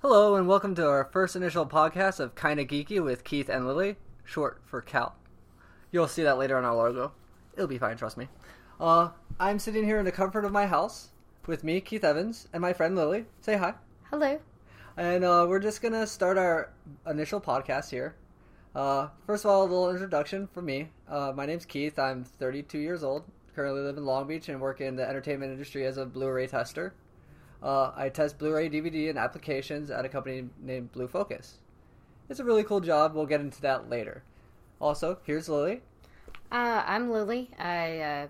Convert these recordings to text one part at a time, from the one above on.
Hello, and welcome to our first initial podcast of Kinda Geeky with Keith and Lillie, short for Cal. You'll see that later on our logo. It'll be fine, trust me. Uh, I'm sitting here in the comfort of my house with me, Keith Evans, and my friend Lillie. Say hi. Hello. And uh, we're just gonna start our initial podcast here. Uh, first of all, a little introduction for me. Uh, my name's Keith. I'm 32 years old. Currently live in Long Beach and work in the entertainment industry as a Blu-ray tester. Uh, I test Blu-ray, DVD, and applications at a company named BluFocus. It's a really cool job. We'll get into that later. Also, here's Lillie. Uh, I'm Lillie. I, uh,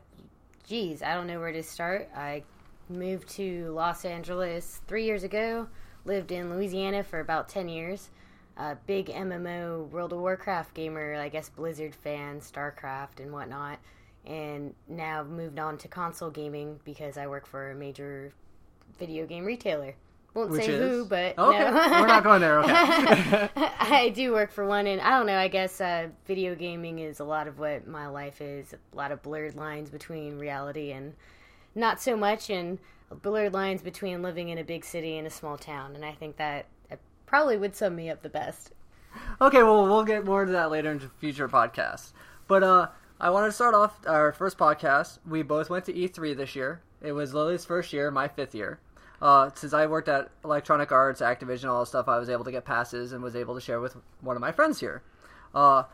geez, I don't know where to start. I moved to Los Angeles three years ago. Lived in Louisiana for about 10 years. A big MMO World of Warcraft gamer, I guess Blizzard fan, StarCraft and whatnot. And now moved on to console gaming because I work for a major video game retailer. Won't Which say is? who, but Okay, no. we're not going there, okay. I do work for one, and I don't know. I guess uh, video gaming is a lot of what my life is. A lot of blurred lines between reality and not so much, and blurred lines between living in a big city and a small town. And I think that probably would sum me up the best. Okay, well, we'll get more into that later in future podcasts. But uh, I want to start off our first podcast. We both went to E3 this year. It was Lillie's first year, my fifth year. Uh, since I worked at Electronic Arts, Activision, all that stuff, I was able to get passes and was able to share with one of my friends here. Uh,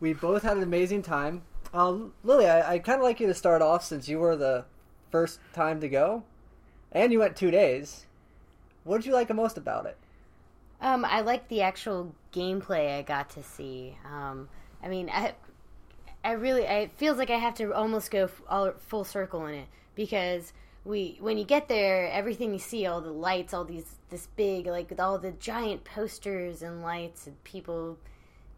we both had an amazing time. Uh, Lillie, I, I kind of like you to start off since you were the first time to go, and you went two days. What did you like the most about it? Um, I like the actual gameplay I got to see. Um, I mean, I, I really, I, it feels like I have to almost go all, full circle in it because we, when you get there, everything you see, all the lights, all these, this big, like with all the giant posters and lights and people,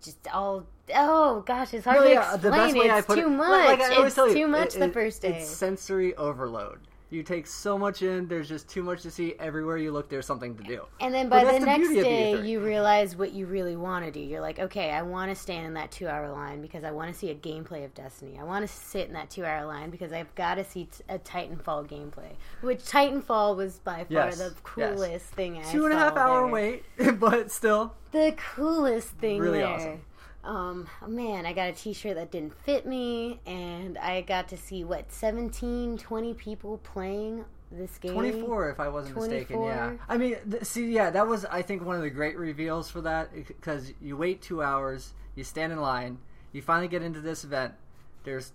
just all, oh gosh, it's hard No, to yeah, explain. the best way it's I put too it, much. like- like I it's too much it- the first day. It's sensory overload. You take so much in. There's just too much to see. Everywhere you look, there's something to do. And then by the the next day, E3. you realize what you really want to do. You're like, okay, I want to stand in that two hour line because I want to see a gameplay of Destiny. I want to sit in that two hour line because I've got to see t- a Titanfall gameplay. Which Titanfall was by far Yes, the yes. coolest thing I Two and a half hour there. wait, but still. The coolest thing Really there. awesome. Um, man, I got a t-shirt that didn't fit me and I got to see what 17, 20 people playing this game. 24 if i wasn't mistaken yeah. I mean th- see yeah that was i think one of the great reveals for that because you wait two hours you stand in line you finally get into this event. There's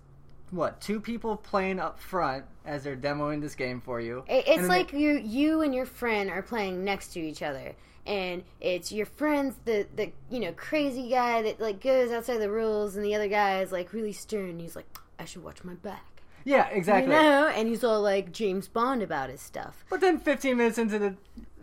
what two people playing up front as they're demoing this game for you. It's like they- you you and your friend are playing next to each other, and it's your friend's the the you know crazy guy that like goes outside the rules, and the other guy is like really stern. He's like, I should watch my back, yeah exactly you know, and he's all like James Bond about his stuff. But then 15 minutes into the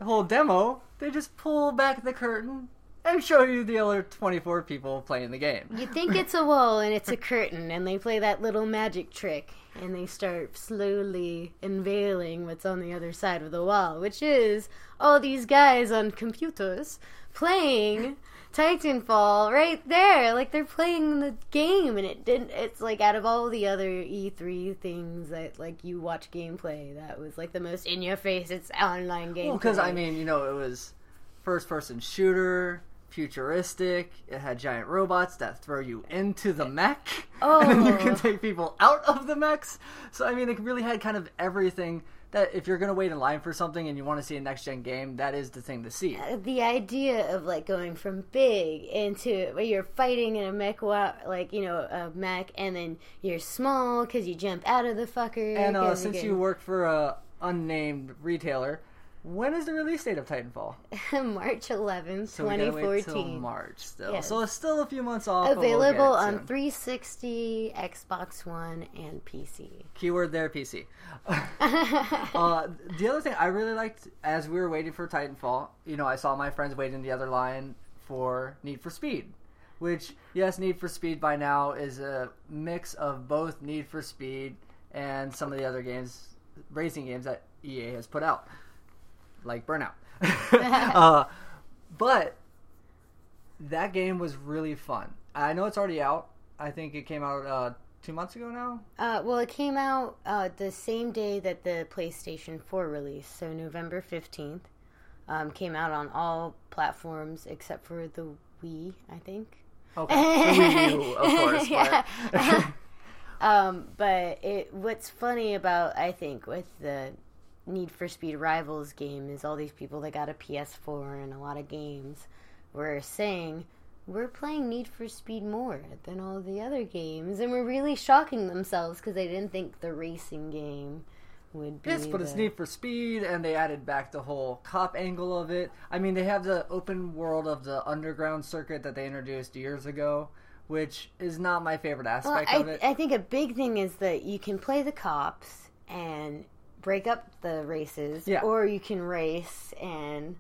whole demo, they just pull back the curtain and show you the other 24 people playing the game. You think it's a wall and it's a curtain, and they play that little magic trick, and they start slowly unveiling what's on the other side of the wall, which is all these guys on computers playing Titanfall right there. Like they're playing the game, and it didn't. It's like out of all the other E3 things that like you watch gameplay, that was like the most in your face. It's online game. Well, because I mean, you know, it was first person shooter, futuristic. It had giant robots that throw you into the mech, and then you can Oh. take people out of the mechs. So I mean, it really had kind of everything. That if you're gonna wait in line for something and you want to see a next gen game, that is the thing to see. the idea of like going from big into where you're fighting in a mech, like you know a mech, and then you're small because you jump out of the fucker. And uh, since you work for a unnamed retailer, when is the release date of Titanfall? March 11th, So we wait 2014, March still. Yes. So it's still a few months off. but we'll available on soon. 360, Xbox One, and PC. Keyword there, PC. uh, the other thing I really liked as we were waiting for Titanfall, you know, I saw my friends waiting the other line for Need for Speed, which yes, Need for Speed by now is a mix of both Need for Speed and some of the other games, racing games that EA has put out, like Burnout. uh, but that game was really fun. I know it's already out. I think it came out uh, two months ago now. Uh, well, it came out uh, the same day that the PlayStation 4 released, so November 15th. Um, came out on all platforms except for the Wii, I think. Okay, the Wii U, of course. But Um, but it what's funny about I think with the Need for Speed Rivals game is all these people that got a PS4 and a lot of games were saying we're playing Need for Speed more than all the other games, and we're really shocking themselves because they didn't think the racing game would be. yes, but it's Need for Speed, and they added back the whole cop angle of it. I mean, they have the open world of the underground circuit that they introduced years ago, which is not my favorite Well, aspect I, of it. I think a big thing is that you can play the cops and break up the races, Yeah. or you can race and.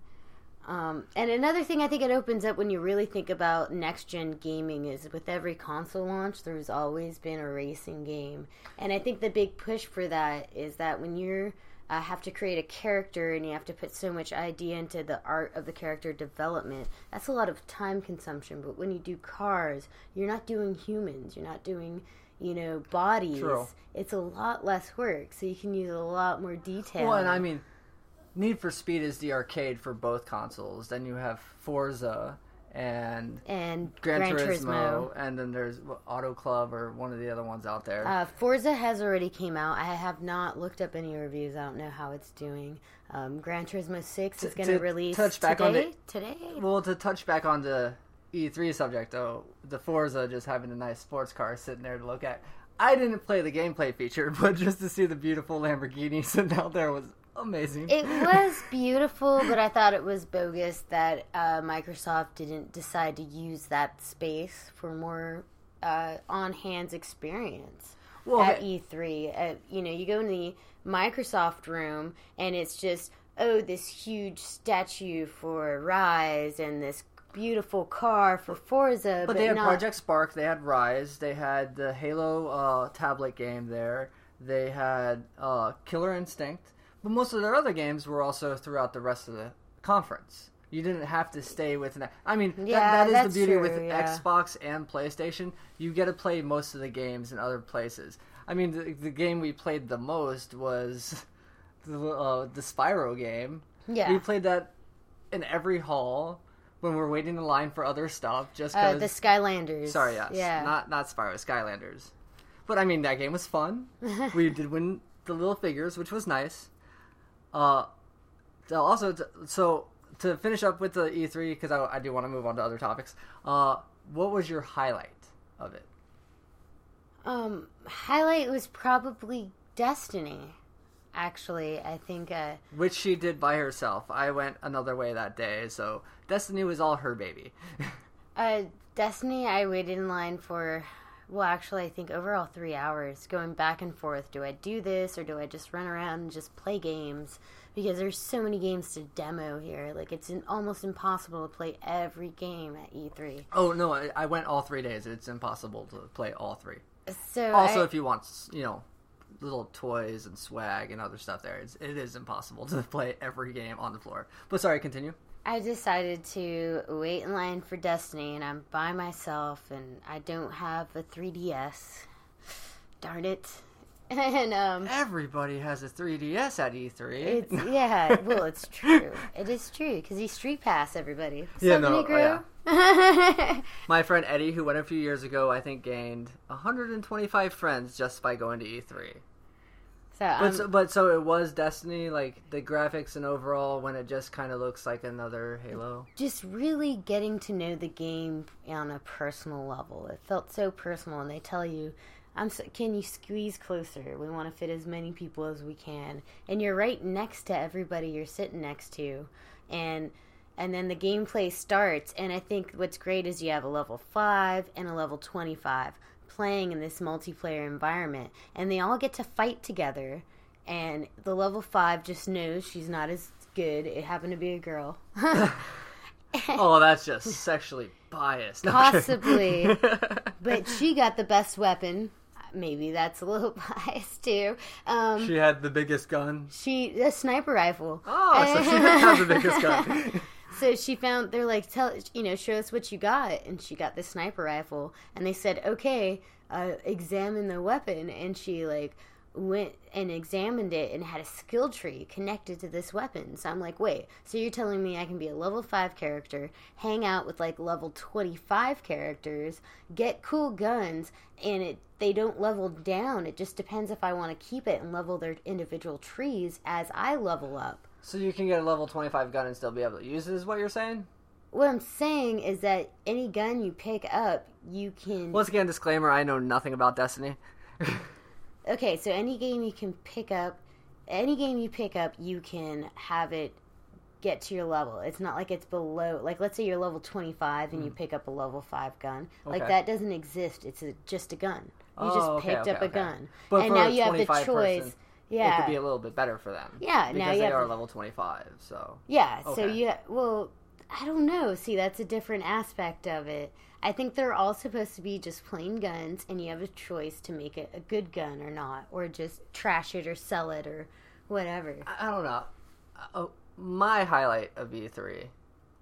Um, and another thing I think it opens up when you really think about next gen gaming is with every console launch, there's always been a racing game, and I think the big push for that is that when you're uh, have to create a character and you have to put so much idea into the art of the character development, that's a lot of time consumption. But when you do cars, you're not doing humans, you're not doing you know bodies. True. It's a lot less work, so you can use a lot more detail. Well, and I mean, Need for Speed is the arcade for both consoles. Then you have Forza and and Gran, Gran Turismo, Turismo. and then there's Auto Club or one of the other ones out there. Uh, Forza has already came out. I have not looked up any reviews. I don't know how it's doing. Um, Gran Turismo Six is going to to release touch back today. on the- today. well, to touch back on the E3 subject though, the Forza just having a nice sports car sitting there to look at. I didn't play the gameplay feature, but just to see the beautiful Lamborghini sitting out there was amazing. It was beautiful, but I thought it was bogus that uh, Microsoft didn't decide to use that space for more uh, on hands experience Well, at okay. E3. Uh, you know, you go in the Microsoft room and it's just, oh, this huge statue for Ryse and this beautiful car for Forza. But they had not, Project Spark, they had Ryse, they had the Halo uh, tablet game there, they had uh, Killer Instinct, but most of their other games were also throughout the rest of the conference. You didn't have to stay with an. I mean, Yeah, that is that's the beauty true, with yeah. Xbox and PlayStation. You get to play most of the games in other places. I mean, the, the game we played the most was the, uh, the Spyro game. Yeah. We played that in every hall when we're waiting in line for other stuff just uh, the Skylanders. Sorry, yes. Yeah. Not not Spyro, Skylanders. But I mean that game was fun. we did win the little figures, which was nice. Uh also so to finish up with the E3 because I, I do want to move on to other topics. Uh what was your highlight of it? Um, highlight was probably Destiny. Actually, I think uh, Which she did by herself. I went another way that day, so Destiny was all her baby. uh, Destiny. I waited in line for. Well, actually, I think overall three hours, going back and forth. Do I do this or do I just run around and just play games? Because there's so many games to demo here. Like it's in, almost impossible to play every game at E3. oh no, I, I went all three days. It's impossible to play all three. So Also, I- if you want, you know, little toys and swag and other stuff there, it's, it is impossible to play every game on the floor. But sorry, continue. I decided to wait in line for Destiny, and I'm by myself, and I don't have a 3DS. Darn it! And um, Everybody has a 3DS at E E3. it's yeah, well, it's true. It is true because he street pass everybody. Yeah, no, Negro? My friend Eddie, who went a few years ago, I think gained 125 friends just by going to E3. So But so, but so it was Destiny, like the graphics and overall, when it just kind of looks like another Halo. just really getting to know the game on a personal level. It felt so personal, and they tell you, "I'm so, can you squeeze closer? We want to fit as many people as we can." And you're right next to everybody you're sitting next to, and and then the gameplay starts. And I think what's great is you have a level five and a level twenty five playing in this multiplayer environment, and they all get to fight together. And the level five just knows she's not as good. It happened to be a girl. oh, that's just sexually biased. No, I'm kidding. Possibly. but she got the best weapon. Maybe that's a little biased too. Um, she had the biggest gun. she a sniper rifle. Oh, so she did have the biggest gun. So she found they're like, tell you know, show us what you got, and she got the sniper rifle, and they said, okay, uh, examine the weapon, and she like went and examined it and had a skill tree connected to this weapon. So I'm like, wait, so you're telling me I can be a level 5 character, hang out with like level 25 characters, get cool guns, and it they don't level down. It just depends if I want to keep it and level their individual trees as I level up. So you can get a level 25 gun and still be able to use it, is what you're saying? What I'm saying is that any gun you pick up, you can. Once again, disclaimer I know nothing about Destiny. Okay, so any game you can pick up, any game you pick up, you can have it get to your level. It's not like it's below. Like let's say you're level 25 and you pick up a level 5 gun. Like Hmm. That doesn't exist. It's a, just a gun. You Oh, just picked okay, up a okay. gun. But and now you have the choice. person, yeah. It could be a little bit better for them. Yeah, Because now you they have are level 25, so. Yeah, so Okay. yeah, well, I don't know. See, that's a different aspect of it. I think they're all supposed to be just plain guns, and you have a choice to make it a good gun or not, or just trash it or sell it or whatever. I I don't know. Uh, my highlight of E3,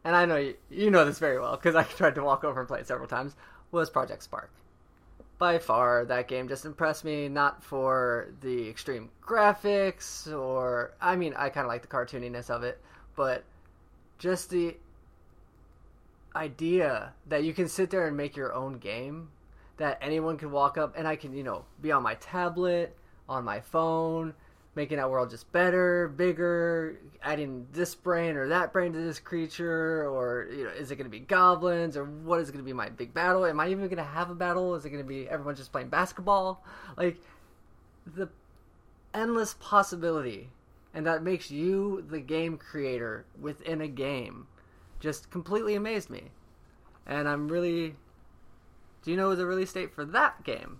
and I know you, you know this very well because I tried to walk over and play it several times, was Project Spark. By far, that game just impressed me, not for the extreme graphics or. I mean, I kind of like the cartooniness of it, but just the idea that you can sit there and make your own game that anyone can walk up and I can, you know, be on my tablet, on my phone, making that world just better, bigger, adding this brain or that brain to this creature, or you know, is it going to be goblins, or what is going to be my big battle? Am I even going to have a battle? Is it going to be everyone just playing basketball? Like the endless possibility, and that makes you the game creator within a game, just completely amazed me, and I'm really. Do you know the release date for that game?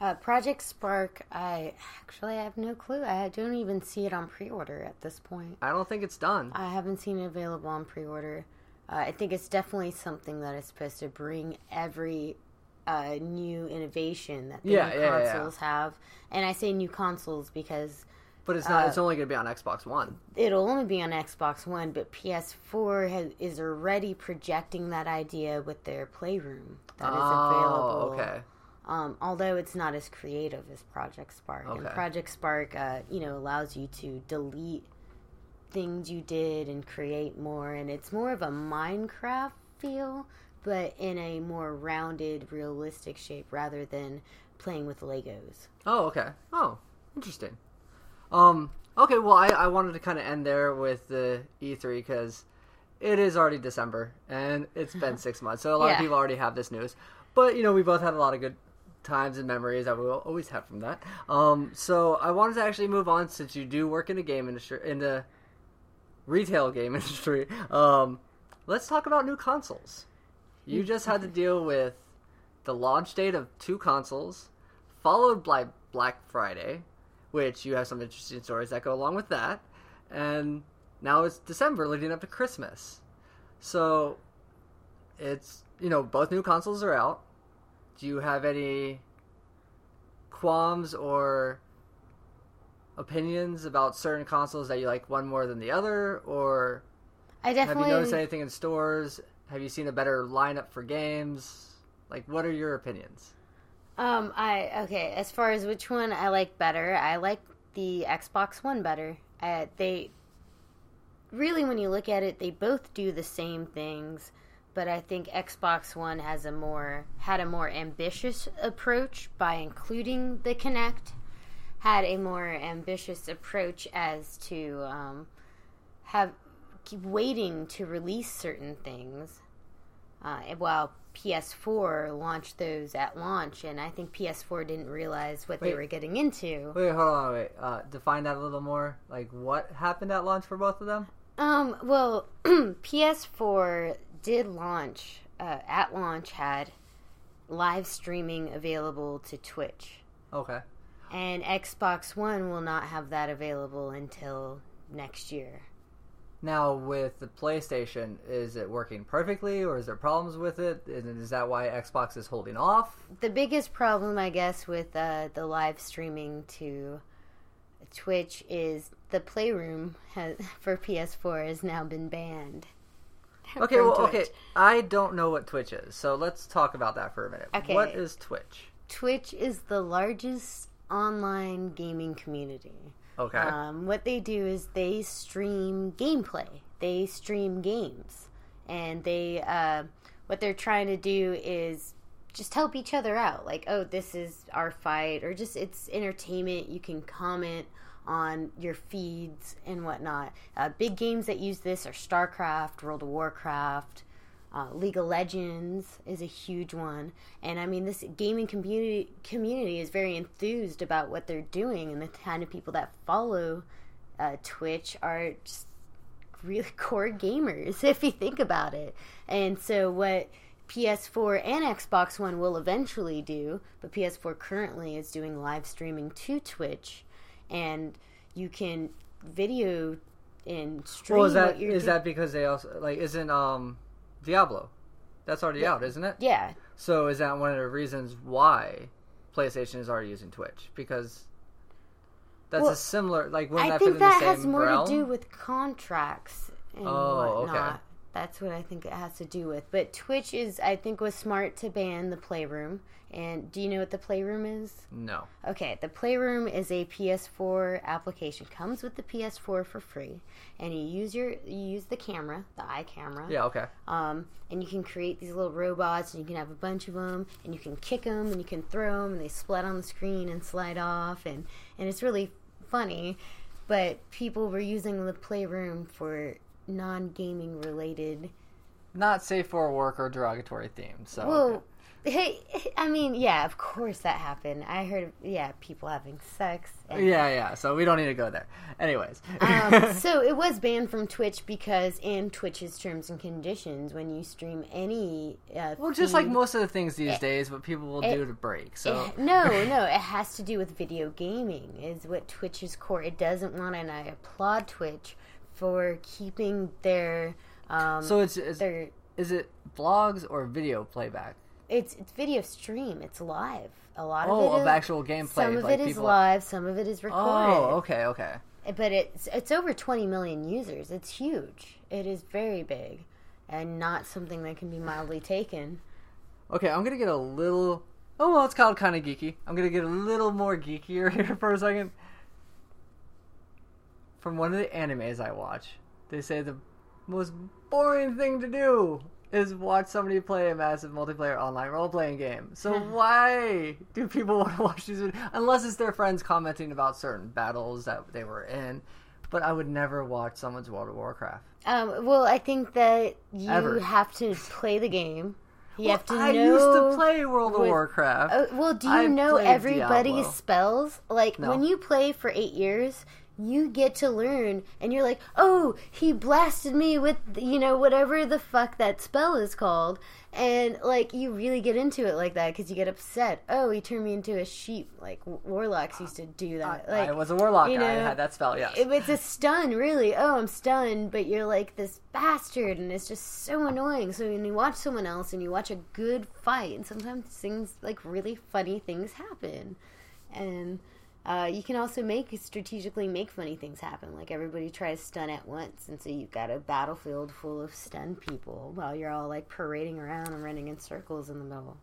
Uh, Project Spark, I actually have no clue. I don't even see it on pre-order at this point. I don't think it's done. I haven't seen it available on pre-order. Uh, I think it's definitely something that is supposed to bring every uh, new innovation that the Yeah, new yeah, yeah, yeah. consoles have. And I say new consoles because But it's not. Uh, it's only going to be on Xbox One. it'll only be on Xbox One, but PS4 has, is already projecting that idea with their Playroom that is available. Oh, okay. Um, although it's not as creative as Project Spark, and Project Spark, uh, you know, allows you to delete things you did and create more, and it's more of a Minecraft feel, but in a more rounded, realistic shape rather than playing with Legos. Oh, okay. Oh, interesting. Um. Okay. Well, I I wanted to kind of end there with the E3 because it is already December and it's been six months, so a lot Yeah. of people already have this news. But you know, we both had a lot of good times and memories that we'll always have from that. Um. So I wanted to actually move on since you do work in the game industry in the retail game industry. Um. Let's talk about new consoles. You just had to deal with the launch date of two consoles, followed by Black Friday, which you have some interesting stories that go along with that, and now it's December leading up to Christmas. So it's you know both new consoles are out. Do you have any qualms or opinions about certain consoles that you like one more than the other, or I have you noticed anything in stores? Have you seen a better lineup for games? Like, what are your opinions? Um, I okay. As far as which one I like better, I like the Xbox One better. Uh, they really, when you look at it, they both do the same things, but I think Xbox One has a more had a more ambitious approach by including the Kinect. Had a more ambitious approach as to um, have keep waiting to release certain things uh, while PS4 launched those at launch, and I think PS4 didn't realize what they were getting into. Wait, hold on, wait. Uh, define that a little more. Like, what happened at launch for both of them? Um, well, PS4 did launch uh, at launch had live streaming available to Twitch, Okay. and Xbox One will not have that available until next year. Now, with the PlayStation, is it working perfectly, or is there problems with it? And is that why Xbox is holding off? The biggest problem, I guess, with uh, the live streaming to Twitch is the Playroom has, for PS4 has now been banned. Okay, well, Twitch. okay. I don't know what Twitch is, so let's talk about that for a minute. Okay. What is Twitch? Twitch is the largest online gaming community. Okay. Um, what they do is they stream gameplay. They stream games, and they uh, what they're trying to do is just help each other out. Like, oh, this is our fight, or just it's entertainment. You can comment on your feeds and whatnot. Uh, big games that use this are StarCraft, World of Warcraft. Uh, League of Legends is a huge one, and I mean this gaming community community is very enthused about what they're doing, and the kind of people that follow uh, Twitch are just really core gamers if you think about it. And so what PS4 and Xbox One will eventually do, but PS4 currently is doing live streaming to Twitch, and you can video and stream. well, is that is do- that because they also like isn't um Diablo? That's already out, isn't it? Yeah, So is that one of the reasons why PlayStation is already using Twitch? Because that's Well, a similar like wouldn't I that think that has same more realm? to do with contracts and Oh, okay. whatnot. That's what I think it has to do with. But Twitch is, I think, was smart to ban the Playroom. And do you know what the Playroom is? no. Okay, the Playroom is a PS4 application. Comes with the PS4 for free, and you use your you use the camera, the eye camera. Yeah. Okay. Um, and you can create these little robots, and you can have a bunch of them, and you can kick them, and you can throw them, and they splat on the screen and slide off, and and it's really funny. But people were using the Playroom for non-gaming related. Not safe for work or derogatory themes. So Well, hey, I mean, yeah, of course that happened. I heard, yeah, people having sex. And, yeah, yeah. So we don't need to go there. Anyways. um, so it was banned from Twitch because in Twitch's terms and conditions, when you stream any, uh, well, just like most of the things these days, what people will it- do to break. So It- no, no, it has to do with video gaming. Is what Twitch's core. It doesn't want, and I applaud Twitch for keeping their, um, so it's, it's their. is it vlogs or video playback? It's it's video stream. It's live. A lot of Oh, it of is- actual gameplay. Some of like it is live. Some of it is oh, recorded. Oh, okay, okay. but it's it's over 20 million users. It's huge. It is very big, and not something that can be mildly taken. Okay, I'm gonna get a little. Oh well, it's called kind of geeky. I'm gonna get a little more geekier here for a second. From one of the animes I watch, they say the most boring thing to do is watch somebody play a massive multiplayer online role playing game. So why do people want to watch these? vid- Unless it's their friends commenting about certain battles that they were in. But I would never watch someone's World of Warcraft. Um, well, I think that you Ever. have to play the game. You have to I know. used to play World of Warcraft. Uh, well, do you I know everybody's Diablo. spells? Like No. when you play for eight years, you get to learn, and you're like, "Oh, he blasted me with you know whatever the fuck that spell is called," and like you really get into it like that because you get upset. Oh, he turned me into a sheep. Like warlocks used to do that. like I was a warlock. you I had that spell. Yes. If it's a stun, really. Oh, I'm stunned, but you're like this bastard, and it's just so annoying. So when you watch someone else and you watch a good fight, and sometimes things like really funny things happen, and uh, you can also make strategically make funny things happen. Like everybody tries stun at once, and so you've got a battlefield full of stun people while you're all like parading around and running in circles in the middle.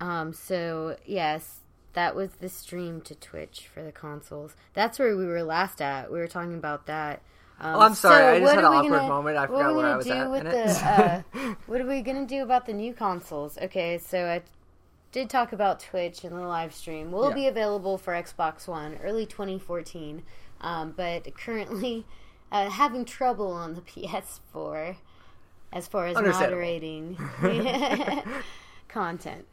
Um. So yes, that was the stream to Twitch for the consoles. That's where we were last at. We were talking about that. Um, Oh, I'm sorry. I just had an awkward gonna- moment. I what forgot are we where I was do at with the? Uh, what are we gonna do about the new consoles? Okay, so I did talk about Twitch and the live stream. Will Yeah. be available for Xbox One early 2014, um, but currently uh, having trouble on the PS4 as far as moderating content.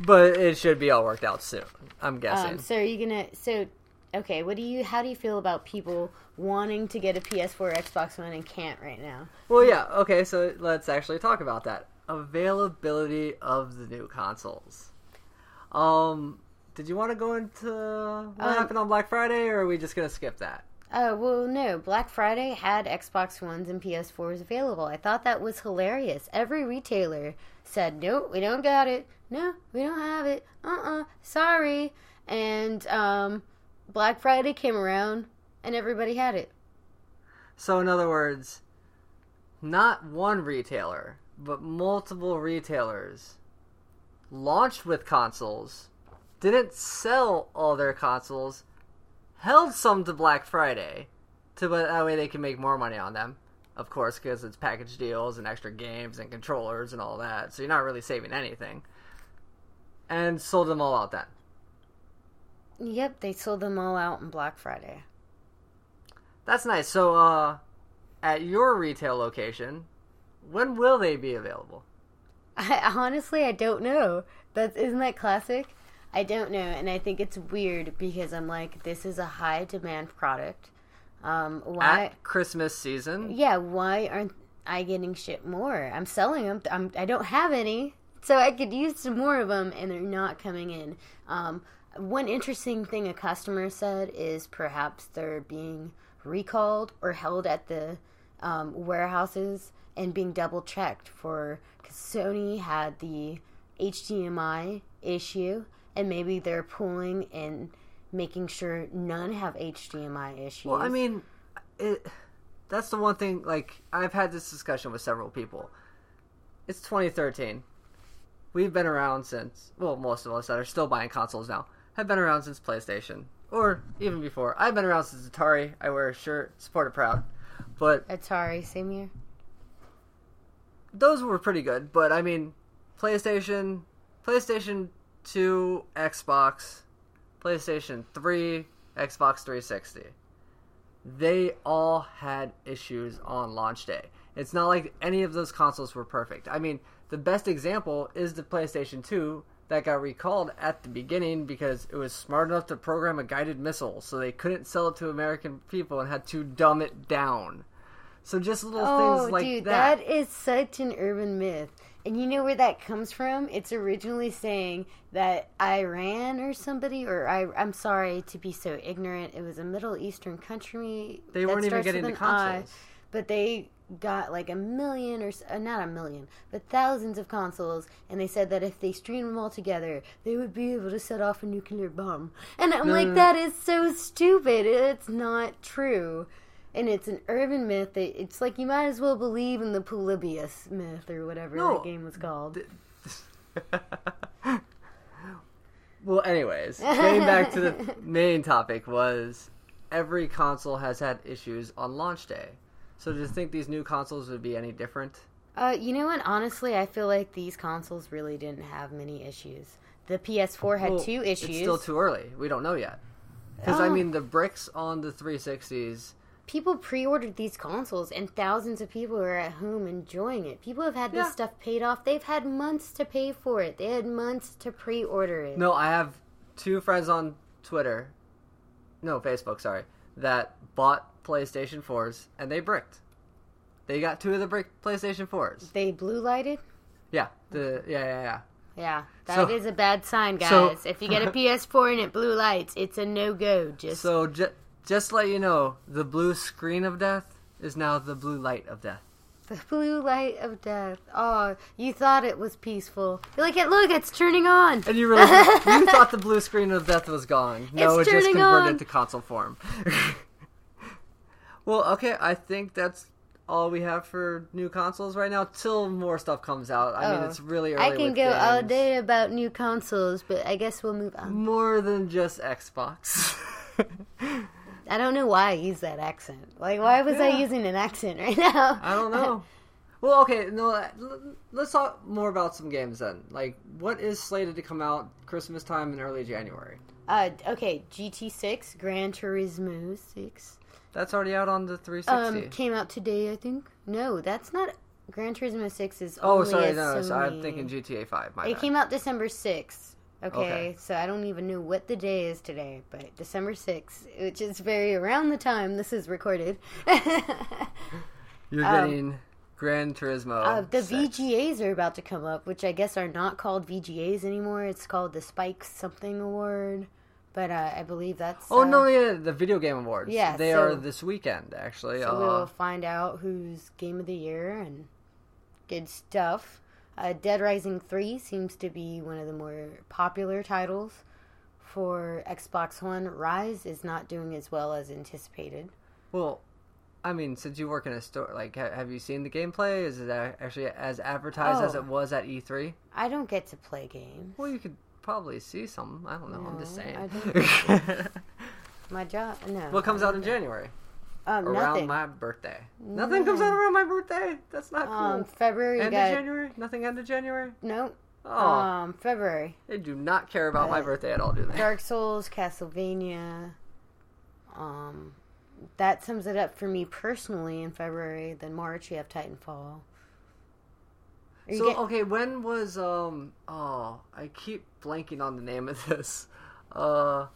but it should be all worked out soon. I'm guessing. Um, so are you gonna? So okay, what do you? How do you feel about people wanting to get a PS4 or Xbox One and can't right now? well, yeah. Okay, so let's actually talk about that availability of the new consoles. Um, did you want to go into what Um, happened on Black Friday, or are we just gonna skip that? Oh well, no. Black Friday had Xbox Ones and PS4s available. I thought that was hilarious. Every retailer said, "Nope, we don't got it. No, we don't have it. Uh-uh, sorry." And um, Black Friday came around, and everybody had it. So, in other words, not one retailer, but multiple retailers launched with consoles, didn't sell all their consoles, held some to Black Friday, to but that way they can make more money on them. Of course, because it's package deals and extra games and controllers and all that. So you're not really saving anything. And sold them all out then. Yep, they sold them all out on Black Friday. That's nice. So, uh, at your retail location, when will they be available? I honestly I don't know. That's isn't that classic? I don't know, and I think it's weird because I'm like, this is a high demand product. Um, why? At Christmas season? Yeah, why aren't I getting shit more? I'm selling them. I'm, I don't have any, so I could use some more of them, and they're not coming in. Um, one interesting thing a customer said is perhaps they're being recalled or held at the um, warehouses and being double checked for because Sony had the HDMI issue, and maybe they're pulling and making sure none have HDMI issues. Well, I mean, it, that's the one thing. Like, I've had this discussion with several people. It's 2013. We've been around since, well, most of us that are still buying consoles now have been around since PlayStation, or even before. I've been around since Atari. I wear a shirt, support it proud. But Atari, same year. Those were pretty good. But I mean, PlayStation, PlayStation 2, Xbox, PlayStation 3, Xbox 360. They all had issues on launch day. It's not like any of those consoles were perfect. I mean, the best example is the PlayStation 2 that got recalled at the beginning because it was smart enough to program a guided missile, so they couldn't sell it to American people and had to dumb it down. So just little Oh, things like that dude, that. that is such an urban myth. And you know where that comes from? It's originally saying that Iran or somebody, or I, I'm sorry to be so ignorant. It was a Middle Eastern country. They weren't even getting the an I, consoles. but they got like a million or uh, not a million, but thousands of consoles, and they said that if they streamed them all together, they would be able to set off a nuclear bomb. And I'm No, like, no, no. that is so stupid. It's not true. And it's an urban myth. That it's like you might as well believe in the Polybius myth or whatever No. that game was called. well, anyways, getting back to the main topic was every console has had issues on launch day. So do you think these new consoles would be any different? Uh, you know what? Honestly, I feel like these consoles really didn't have many issues. The PS4 had Well, two issues. It's still too early. We don't know yet. Because I Oh. mean, the bricks on the 360s. People pre-ordered these consoles and thousands of people are at home enjoying it people have had this Yeah. stuff paid off they've had months to pay for it they had months to pre-order it No, I have two friends on Twitter, no Facebook, sorry, that bought PlayStation 4s and they bricked. They got two of the brick PlayStation 4s. they blue lighted Yeah, the yeah yeah yeah. yeah that is So- a bad sign guys so- if you get a ps4 and it blue lights it's a no-go just So ju- just to let you know, the blue screen of death is now the blue light of death. the blue light of death oh you thought it was peaceful you're like look it's turning on And you realize you thought the blue screen of death was gone. No, It's it just converted on. to console form. well, okay, I think that's all we have for new consoles right now till more stuff comes out. I mean, Oh. it's really early. I can go all games. day about new consoles, but I guess we'll move on. More than just Xbox. I don't know why I use that accent. Like, why was I using an accent right now? I don't know. Well, okay, no. Let's talk more about some games then. Like, what is slated to come out Christmas time in early January? Uh, okay, GT6, Gran Turismo 6, That's already out on the 360. um, came out today, I think. No, that's not. Gran Turismo 6 is oh, sorry, no, so I'm thinking GTA 5. My It bad. came out December 6th. Okay, Okay. so I don't even know what the day is today, but December 6th, which is very around the time this is recorded. You're um, getting Gran Turismo. Uh, the 6. VGAs are about to come up, which I guess are not called VGAs anymore. It's called the Spike something award, but uh, I believe that's. Oh uh, no, yeah, the video game awards. Yeah, they so- are this weekend actually. So uh, we'll find out who's game of the year and good stuff. Uh, Dead Rising Three seems to be one of the more popular titles for Xbox One. Ryse is not doing as well as anticipated. well, I mean, since you work in a store, like, ha- have you seen the gameplay? Is it actually as advertised as Oh. it was at E3? I don't get to play games. Well, you could probably see some. I don't know. I'm just saying. My job, no. what comes out in January? Um, around nothing. my birthday. Nothing comes out around my birthday. That's not cool. Um, February end got of January? Nothing end of January? no. Oh, Um, February. they do not care about my uh, birthday at all, do they? Dark Souls, Castlevania. Um, that sums it up for me personally in February. Then March you have Titanfall. You So get- okay, when was um? Oh, I keep blanking on the name of this. Uh,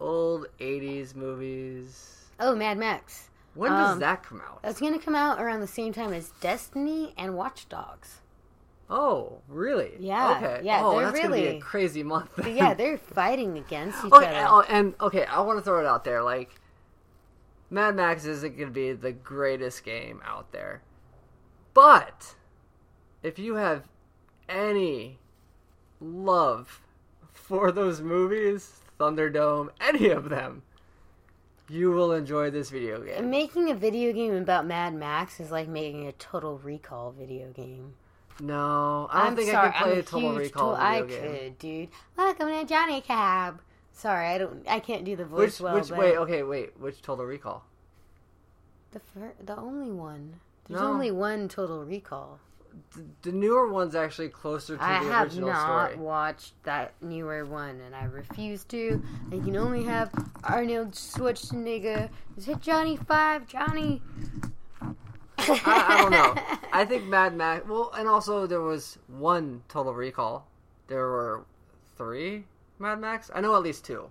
old '80s movies. Oh, Mad Max. When does Um, that come out? That's gonna come out around the same time as Destiny and Watch Dogs. Oh, really? Yeah, Okay. yeah, Oh, they're that's gonna be a really- crazy month. Yeah, they're fighting against each Okay, other. oh, and okay, I want to throw it out there. Like, Mad Max isn't going to be the greatest game out there, but if you have any love for those movies, Thunderdome, any of them, you will enjoy this video game. Making a video game about Mad Max is like making a Total Recall video game. No, I don't I'm think sorry, I can play I'm a Total Recall to- I video game. I could, dude. Welcome to Johnny Cab. Sorry, I don't. I can't do the Which, voice well. which, but wait, okay, wait, which Total Recall? the fir- the only one. There's No. only one Total Recall. The, the newer one's actually closer to I the have original not story. watched that newer one, and I refuse to. I can only have Arnold Schwarzenegger. Is it Johnny Five? Johnny. I, I don't know. I think Mad Max. Well, and also there was one Total Recall. There were three Mad Max. I know at least two.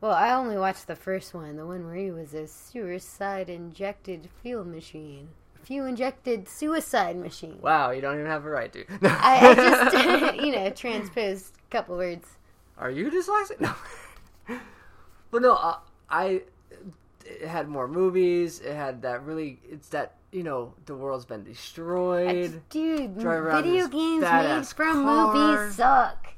Well, I only watched the first one, the one where he was a suicide injected fuel machine. Fuel injected suicide machine. Wow, you don't even have a right to. I, I just, you know, transposed a couple words. Are you dyslexic? No. but no, uh, I. It had more movies. It had that really. It's that you know the world's been destroyed. just- dude, drive around in video games made from car. movies suck.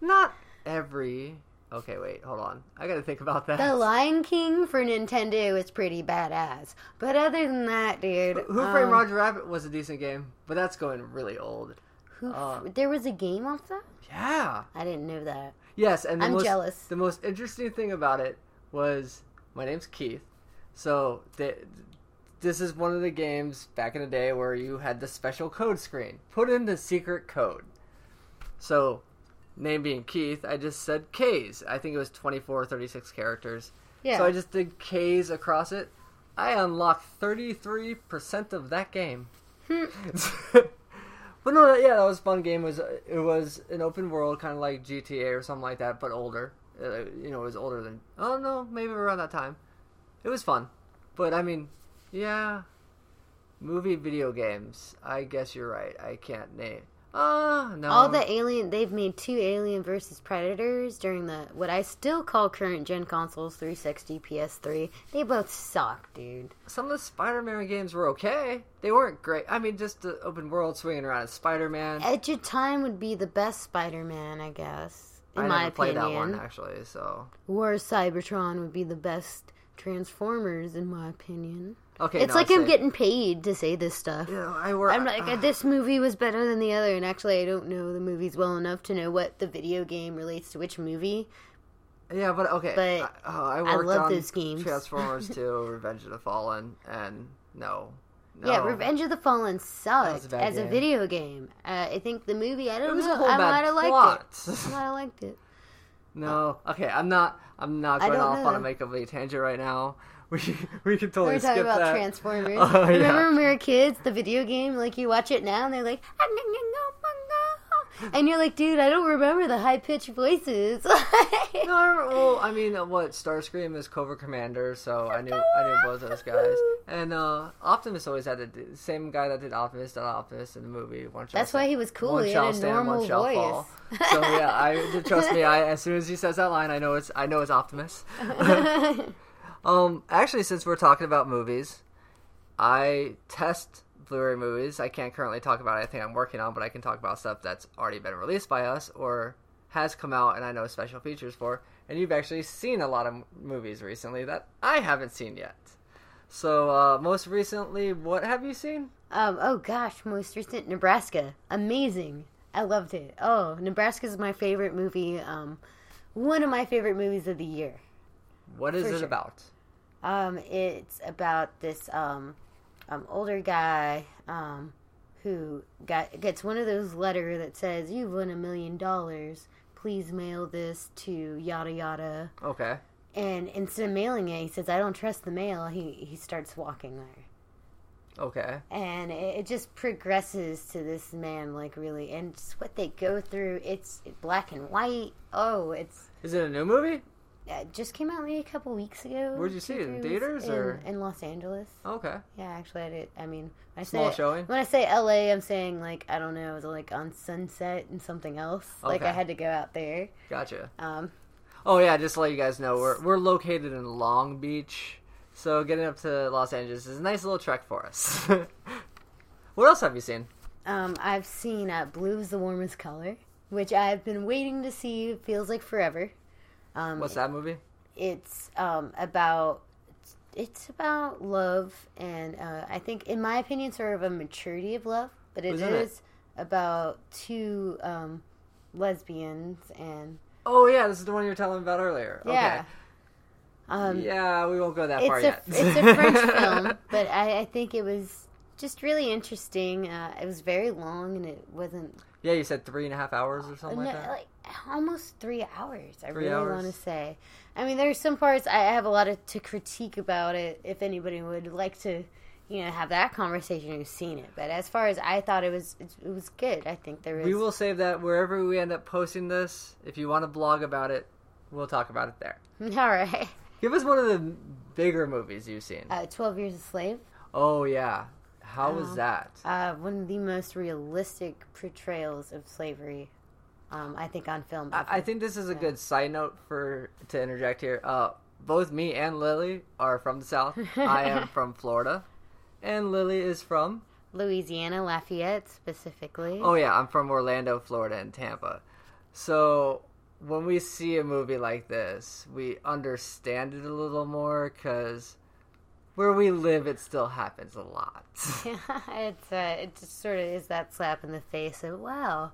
Not every. Okay, wait, hold on. I gotta think about that. The Lion King for Nintendo is pretty badass. But other than that, dude. Who Framed um, Roger Rabbit was a decent game, but that's going really old. Who, uh, there was a game off that? Yeah. I didn't know that. Yes, and the I'm most, jealous. The most interesting thing about it was my name's Keith. So th- this is one of the games back in the day where you had the special code screen. Put in the secret code. So name being Keith, I just said K's. I think it was 24 or 36 characters. Yeah. So I just did K's across it. I unlocked 33% of that game. Hmm. but no, yeah, that was a fun game. It was it was an open world, kind of like GTA or something like that, but older. Uh, you know, it was older than. Oh no, maybe around that time. It was fun, but I mean, yeah, movie video games. I guess you're right. I can't name. Ah, no. All the alien they've made two Alien versus Predators during the what I still call current gen consoles 360 PS3. They both suck, dude. some of the Spider-Man games were okay. They weren't great. I mean, just the open world swinging around as Spider-Man. Edge of Time would be the best Spider-Man, I guess. In I my never played opinion. that one actually. So War Cybertron would be the best Transformers, in my opinion. okay, it's no, like I'm getting paid to say this stuff. Know, I work. I'm like, this movie was better than the other, and actually, I don't know the movies well enough to know what the video game relates to which movie. Yeah, but okay. But I, oh, I I worked love on those games. Transformers 2, Revenge of the Fallen, and no, no. Yeah, Revenge of the Fallen a sucked bad as a video game. Uh, I think the movie, I don't know, a I might have liked it. I might have liked it. no, okay. I'm not. I'm not going off on a know. make a tangent right now. We we can totally We're talking about that. Transformers. Oh, yeah. Remember when we were kids, the video game? Like you watch it now, and they're like, ah, and you're like, dude, I don't remember the high pitched voices. No, I well, I mean, uh, what Starscream is Cobra Commander, so I knew I knew both those guys. And uh, Optimus always had the same guy that did Optimus did Optimus in the movie. One That's stand- why he was cool. One He had a stand, normal voice. fall. So yeah, I trust me. I as soon as he says that line, I know it's I know it's Optimus. um, actually, since we're talking about movies, I test Blu-ray movies. I can't currently talk about anything I'm working on, but I can talk about stuff that's already been released by us or has come out, and I know special features for. And you've actually seen a lot of movies recently that I haven't seen yet. So, uh, most recently, what have you seen? Um, oh gosh, most recent Nebraska, amazing. I loved it. Oh, Nebraska is my favorite movie. Um, one of my favorite movies of the year. What is it sure. about? Um, it's about this um, um, older guy um, who got gets one of those letter that says you've won a million dollars. Please mail this to yada yada. Okay. And instead of mailing it, he says, "I don't trust the mail." He he starts walking there, Okay. and it, it just progresses to this man like really, and just what they go through. It's black and white. Oh, it's Is it a new movie? It just came out maybe a couple weeks ago. Where'd you see it, in theaters, in, or- in Los Angeles? Okay. Yeah, actually, I did. I mean, when I Small say showing? when I say LA, I'm saying like I don't know, it was like on Sunset and something else. Like I had to go out there. Gotcha. Um, Oh yeah, just to let you guys know, we're we're located in Long Beach, so getting up to Los Angeles is a nice little trek for us. what else have you seen? um, I've seen uh, Blue is the warmest color, which I've been waiting to see. Feels like forever. Um, What's that movie? It's um, about it's about love, and uh, I think, in my opinion, sort of a maturity of love. But it is it? about two um, lesbians and Oh yeah, this is the one you were telling about earlier. yeah. Um, Okay. Yeah, we won't go that far a yet. it's a French film, but I, I think it was just really interesting. Uh, it was very long, and it wasn't yeah, you said three and a half hours or something no, like that. like almost three hours. I Three really want to say. I mean, there's some parts I have a lot of, to critique about it. If anybody would like to, you know, have that conversation who's seen it. But as far as I thought it was, it, it was good. I think there was. We will save that wherever we end up posting this. If you want to blog about it, we'll talk about it there. All right. Give us one of the bigger movies you've seen. Uh, Twelve Years a Slave. oh yeah, how was Oh. that? Uh, one of the most realistic portrayals of slavery, um, I think, on film. I. I think this is a Yeah. good side note for to interject here. Uh, both me and Lillie are from the South. I am from Florida, and Lillie is from. Louisiana, Lafayette specifically. Oh yeah, I'm from Orlando, Florida, and Tampa. So when we see a movie like this, we understand it a little more because where we live, it still happens a lot. yeah, it's uh, it just sort of is that slap in the face of wow,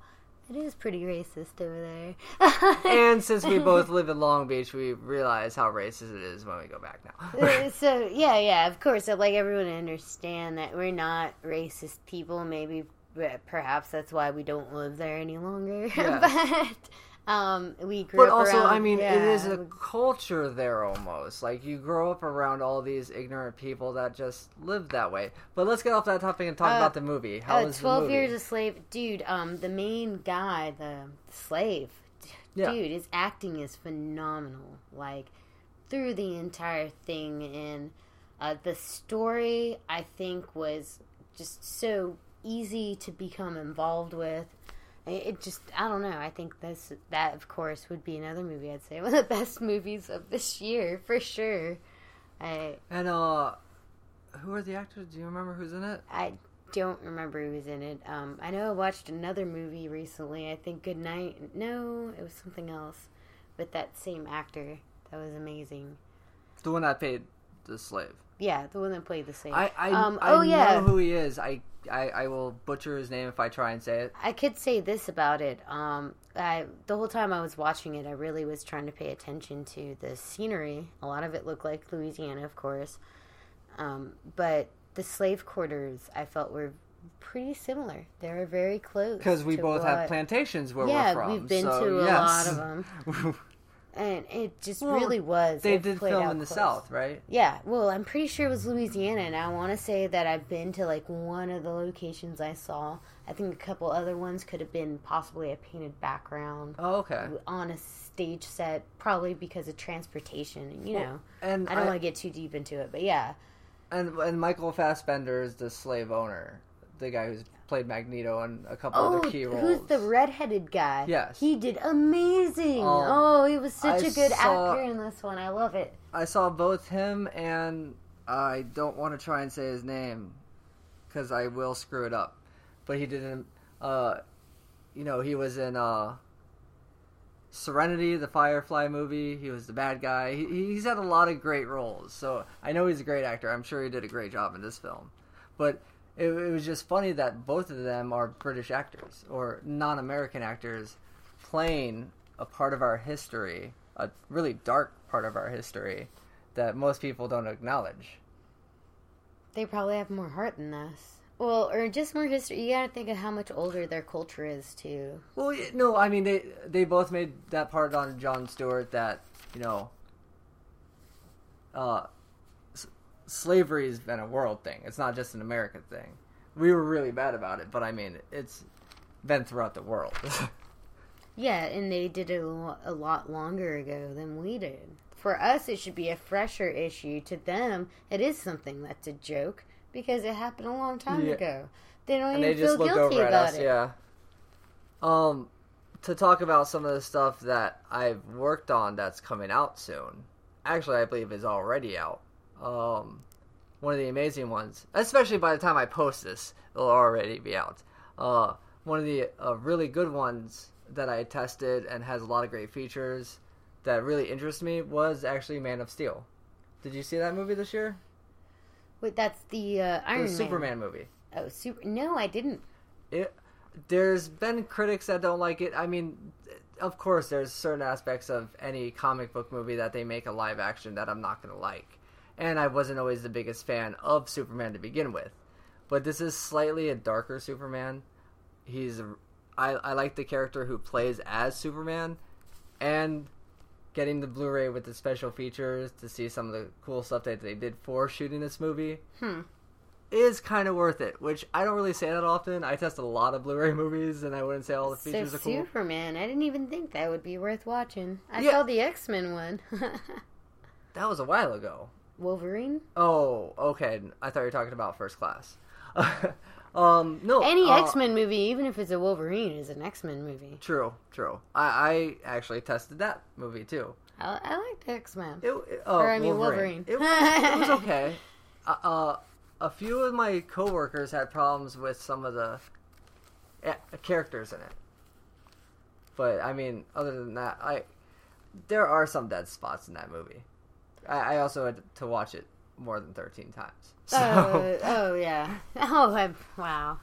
it is pretty racist over there. and since we both live in Long Beach, we realize how racist it is when we go back now. Uh, so yeah, yeah, of course, I'd like everyone to understand that we're not racist people. Maybe perhaps that's why we don't live there any longer. Yes. but um, we grew But also, around, I mean, it yeah, is a culture there almost. Like you grow up around all these ignorant people that just live that way. But let's get off that topic and talk Uh, about the movie. How uh, was the Twelve movie? Years a Slave, dude. Um, the main guy, the, the slave, Yeah. dude, his acting is phenomenal. Like through the entire thing, and uh, the story, I think, was just so easy to become involved with. It it just, I don't know. I think this, that, of course, would be another movie. I'd say one of the best movies of this year for sure. I, And uh, who are the actors? Do you remember who's in it? I don't remember who was in it. Um, I know I watched another movie recently. I think Good Night. No, it was something else. With that same actor. That was amazing. The one that paid the slave. Yeah, the one that played the same. I I, um, I oh yeah, know who he is. I, I I will butcher his name if I try and say it. I could say this about it. Um, I the whole time I was watching it, I really was trying to pay attention to the scenery. A lot of it looked like Louisiana, of course, um, but the slave quarters I felt were pretty similar. They were very close Because we both have plantations where Yeah, we're from. we've been so, to a lot of them. and it just Well, really was. they It did film in the close. South, right? Yeah, well, I'm pretty sure it was Louisiana, and I want to say that I've been to like one of the locations I saw. I think a couple other ones could have been possibly a painted background Oh, okay. on a stage set, probably because of transportation. You Well, know, And I don't want to get too deep into it, but yeah, and and Michael Fassbender is the slave owner, the guy who's played Magneto and a couple Oh, other key roles. who's the redheaded guy? Yes. he did amazing. Um, oh, he was such I a good saw- actor in this one. I love it. I saw both him and I don't want to try and say his name because I will screw it up. But he didn't. Uh, you know, he was in uh, Serenity, the Firefly movie. He was the bad guy. He, he's had a lot of great roles, so I know he's a great actor. I'm sure he did a great job in this film. But it, it was just funny that both of them are British actors or non-American actors playing a part of our history, a really dark part of our history that most people don't acknowledge. They probably have more heart than us. Well, or just more history. You gotta think of how much older their culture is too. Well, no, I mean they they both made that part on Jon Stewart that you know, uh, slavery has been a world thing. It's not just an American thing. We were really bad about it, but I mean it's been throughout the world. Yeah, and they did it a a lot longer ago than we did. For us, it should be a fresher issue. To them, it is something that's a joke because it happened a long time Yeah. ago. They don't and even they just feel guilty over at about us. it. Yeah. Um, to talk about some of the stuff that I've worked on that's coming out soon. Actually, I believe is already out. Um, one of the amazing ones, especially by the time I post this, it'll already be out. Uh, one of the uh, really good ones that I tested and has a lot of great features that really interest me was actually Man of Steel. Did you see that movie this year? Wait, that's the uh, Iron the Man. Superman movie. Oh, super. No, I didn't. it there's been critics that don't like it. I mean, of course, there's certain aspects of any comic book movie that they make a live action that I'm not going to like. And I wasn't always the biggest fan of Superman to begin with. But this is slightly a darker Superman. He's I, I like the character who plays as Superman and getting the Blu-ray with the special features to see some of the cool stuff that they did for shooting this movie Hmm. is kind of worth it, which I don't really say that often. I test a lot of Blu-ray movies, and I wouldn't say all the So features are cool. Superman, I didn't even think that would be worth watching. I Yeah. saw the X Men one. That was a while ago. Wolverine. Oh, okay. I thought you were talking about First Class. um, no, Any uh, X Men movie, even if it's a Wolverine, is an X Men movie. True, true. I, I actually tested that movie too. I, I liked X Men. It, it- oh, Or, I mean, Wolverine. It, was, it was okay. Uh, uh, a few of my coworkers had problems with some of the eh, characters in it, but I mean, other than that, I there are some dead spots in that movie. I, I also had to watch it more than thirteen times. Oh, so, Oh, oh yeah. Oh, I, wow.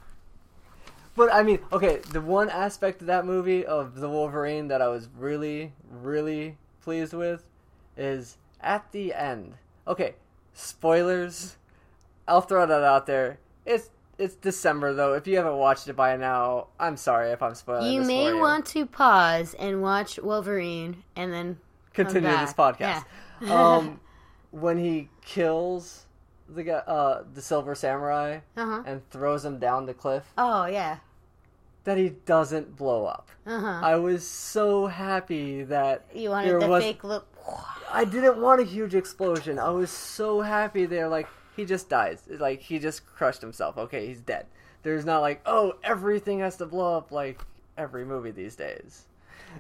but I mean, okay, the one aspect of that movie of the Wolverine that I was really, really pleased with is at the end. Okay, spoilers. I'll throw that out there. It's it's December though. If you haven't watched it by now, I'm sorry if I'm spoiling. You may you. want to pause and watch Wolverine, and then continue this podcast. Yeah. Um, when he kills the guy, uh, the Silver Samurai, Uh-huh. and throws him down the cliff, Oh yeah. that he doesn't blow up. Uh huh. I was so happy that You wanted there the was. fake look. I didn't want a huge explosion. I was so happy there. Like he just dies. Like he just crushed himself. Okay, he's dead. There's not like oh everything has to blow up like every movie these days.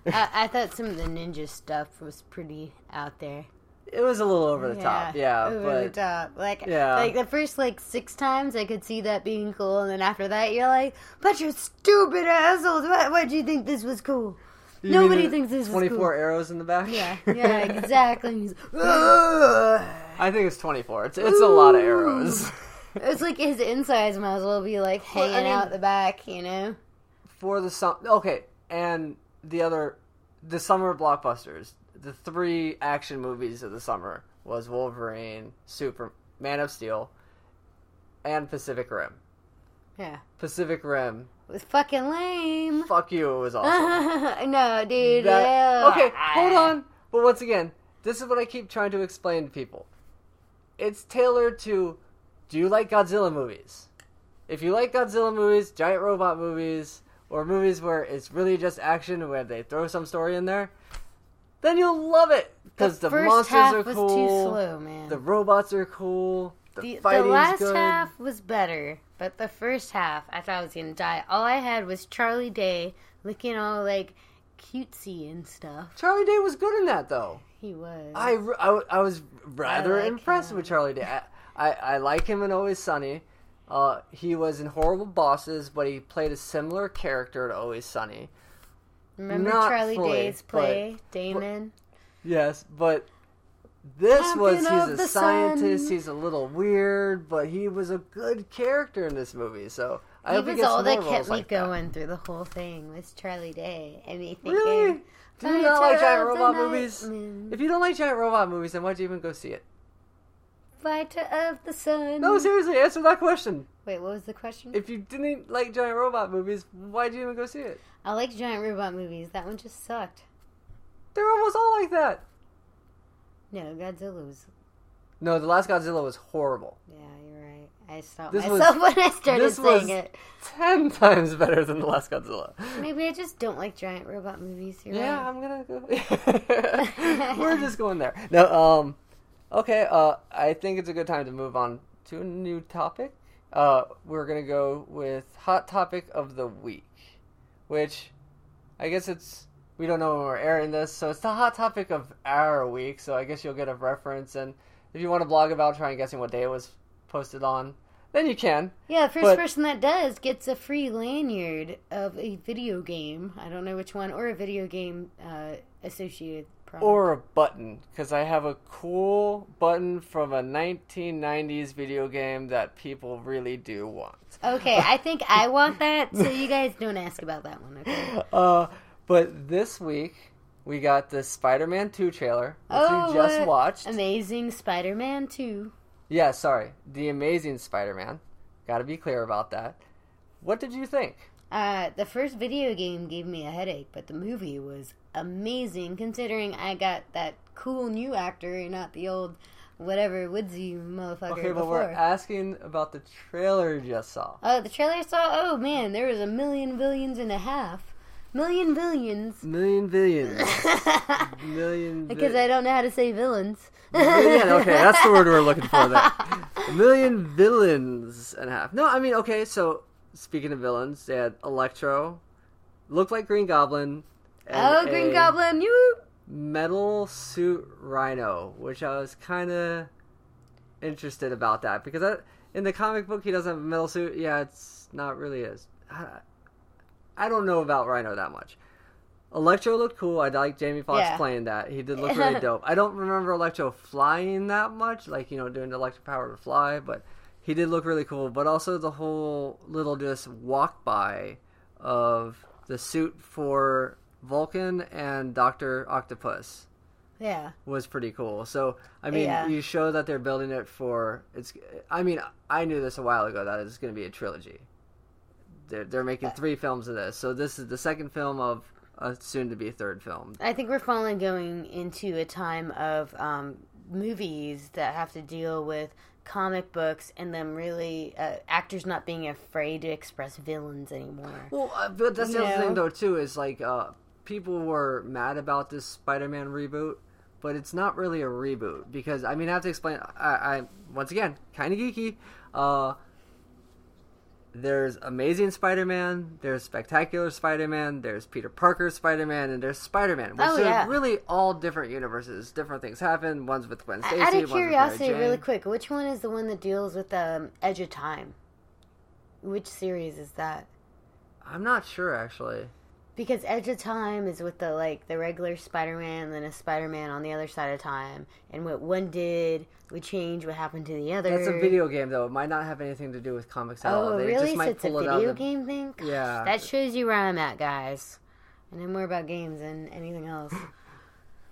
I, I thought some of the ninja stuff was pretty out there. It was a little over the top. Yeah, over but the top. Like, Yeah. like the first like six times, I could see that being cool, and then after that, you're like, "But you're stupid assholes! Why, why'd you think this was cool?" You Nobody thinks this is 24 cool. arrows in the back. Yeah, yeah, exactly. I think it's 24. It's it's a lot of arrows. it's like his insides might as well be like Well, I hanging mean- out the back, you know? for the sum. Okay, and the other, the summer blockbusters. The three action movies of the summer was Wolverine, Super, Man of Steel, and Pacific Rim. Yeah, Pacific Rim. it was fucking lame. Fuck you, it was awesome. no, dude. That- okay, hold on. But once again, this is what I keep trying to explain to people. It's tailored to do you like Godzilla movies? If you like Godzilla movies, giant robot movies, or movies where it's really just action where they throw some story in there, then you'll love it because the, first monsters half are was cool, too slow, man. the robots are cool, the, The, the last good. half was better, but the first half, I thought I was gonna die. All I had was Charlie Day looking all like cutesy and stuff. Charlie Day was good in that though. He was. I, I, I was rather like impressed him. with Charlie Day. I, I, I like him in Always Sunny. Uh, he was in Horrible Bosses, but he played a similar character to Always Sunny. Remember Not Charlie fully, Day's play, Dayman? Yes, but this was he's a scientist. sun. He's a little weird, but he was a good character in this movie. So I He was all that kept me like that. going through the whole thing was Charlie Day and me thinking. Really? Do you not like giant robot movies? moon, If you don't like giant robot movies, then why'd you even go see it? Fighter of the sun. No, seriously, answer that question. Wait, what was the question? If you didn't like giant robot movies, why'd you even go see it? I like giant robot movies. That one just sucked. They're almost all like that. No, Godzilla was. No, the last Godzilla was horrible. Yeah, you're right. I stopped This was- myself when I started this saying was- it. Ten times better than the last Godzilla. Maybe I just don't like giant robot movies. You're Yeah, right. I'm gonna go. We're just going there. No, um, okay. Uh, I think it's a good time to move on to a new topic. Uh, we're gonna go with hot topic of the week, which I guess it's we don't know when we're airing this, so it's the hot topic of our week. So I guess you'll get a reference, and if you want to blog about trying guessing what day it was posted on, then you can. Yeah, first But- person that does gets a free lanyard of a video game. I don't know which one, or a video game uh, associated product. or a button because I have a cool button from a 1990s video game that people really do want. okay, I think I want that, so you guys don't ask about that one. Okay. Uh, but this week we got the Spider-Man 2 trailer, which Oh, we just what? watched. Amazing Spider-Man Two. yeah, sorry, the Amazing Spider-Man. Got to be clear about that. What did you think? Uh, the first video game gave me a headache, but the movie was amazing considering I got that cool new actor and not the old whatever woodsy motherfucker Okay, but before. we're asking about the trailer you just saw. Oh, the trailer I saw. Oh man, there was a million billions and a half, million billions. Million billions. Million. because I don't know how to say villains. Million, okay, that's the word we're looking for there. A million villains and a half. No, I mean, okay, so speaking of villains, they had Electro, looked like Green Goblin. and Oh, Green Goblin, you. Metal suit Rhino, which I was kind of interested about that because I, in the comic book he doesn't have a metal suit. Yeah, it's not really as. I, I don't know about Rhino that much. Electro looked cool. I like Jamie Foxx Yeah. playing that. He did look really dope. I don't remember Electro flying that much, like you know, doing the electric power to fly, but he did look really cool. But also the whole little just walk by of the suit for Vulcan and Doctor Octopus Yeah. was pretty cool. So I mean, Yeah. you show that they're building it for it's. I mean, I knew this a while ago that it's going to be a trilogy. They're they're making three films of this, so this is the second film of a soon to be third film. I think we're finally going into a time of um, movies that have to deal with comic books and them really uh, actors not being afraid to express villains anymore. Well, uh, but that's the You other thing though too is like uh, people were mad about this Spider-Man reboot, but it's not really a reboot because I mean I have to explain. I, I once again kind of geeky. There's Amazing Spider-Man, there's Spectacular Spider-Man, there's Peter Parker Spider-Man, and there's Spider-Man. Which Oh, are yeah. really all different universes. Different things happen. One's with Gwen Stacy. Out of curiosity, really quick, which one is the one that deals with um, Edge of Time? Which series is that? I'm not sure actually. Because Edge of Time is with the like the regular Spider-Man, and then a Spider-Man on the other side of time, and what one did would change what happened to the other. That's a video game though. It might not have anything to do with comics at oh, all. Oh, They really? just So might it's a pull it out video the- game thing? Yeah. That shows you where I'm at, guys. And I know more about games than anything else.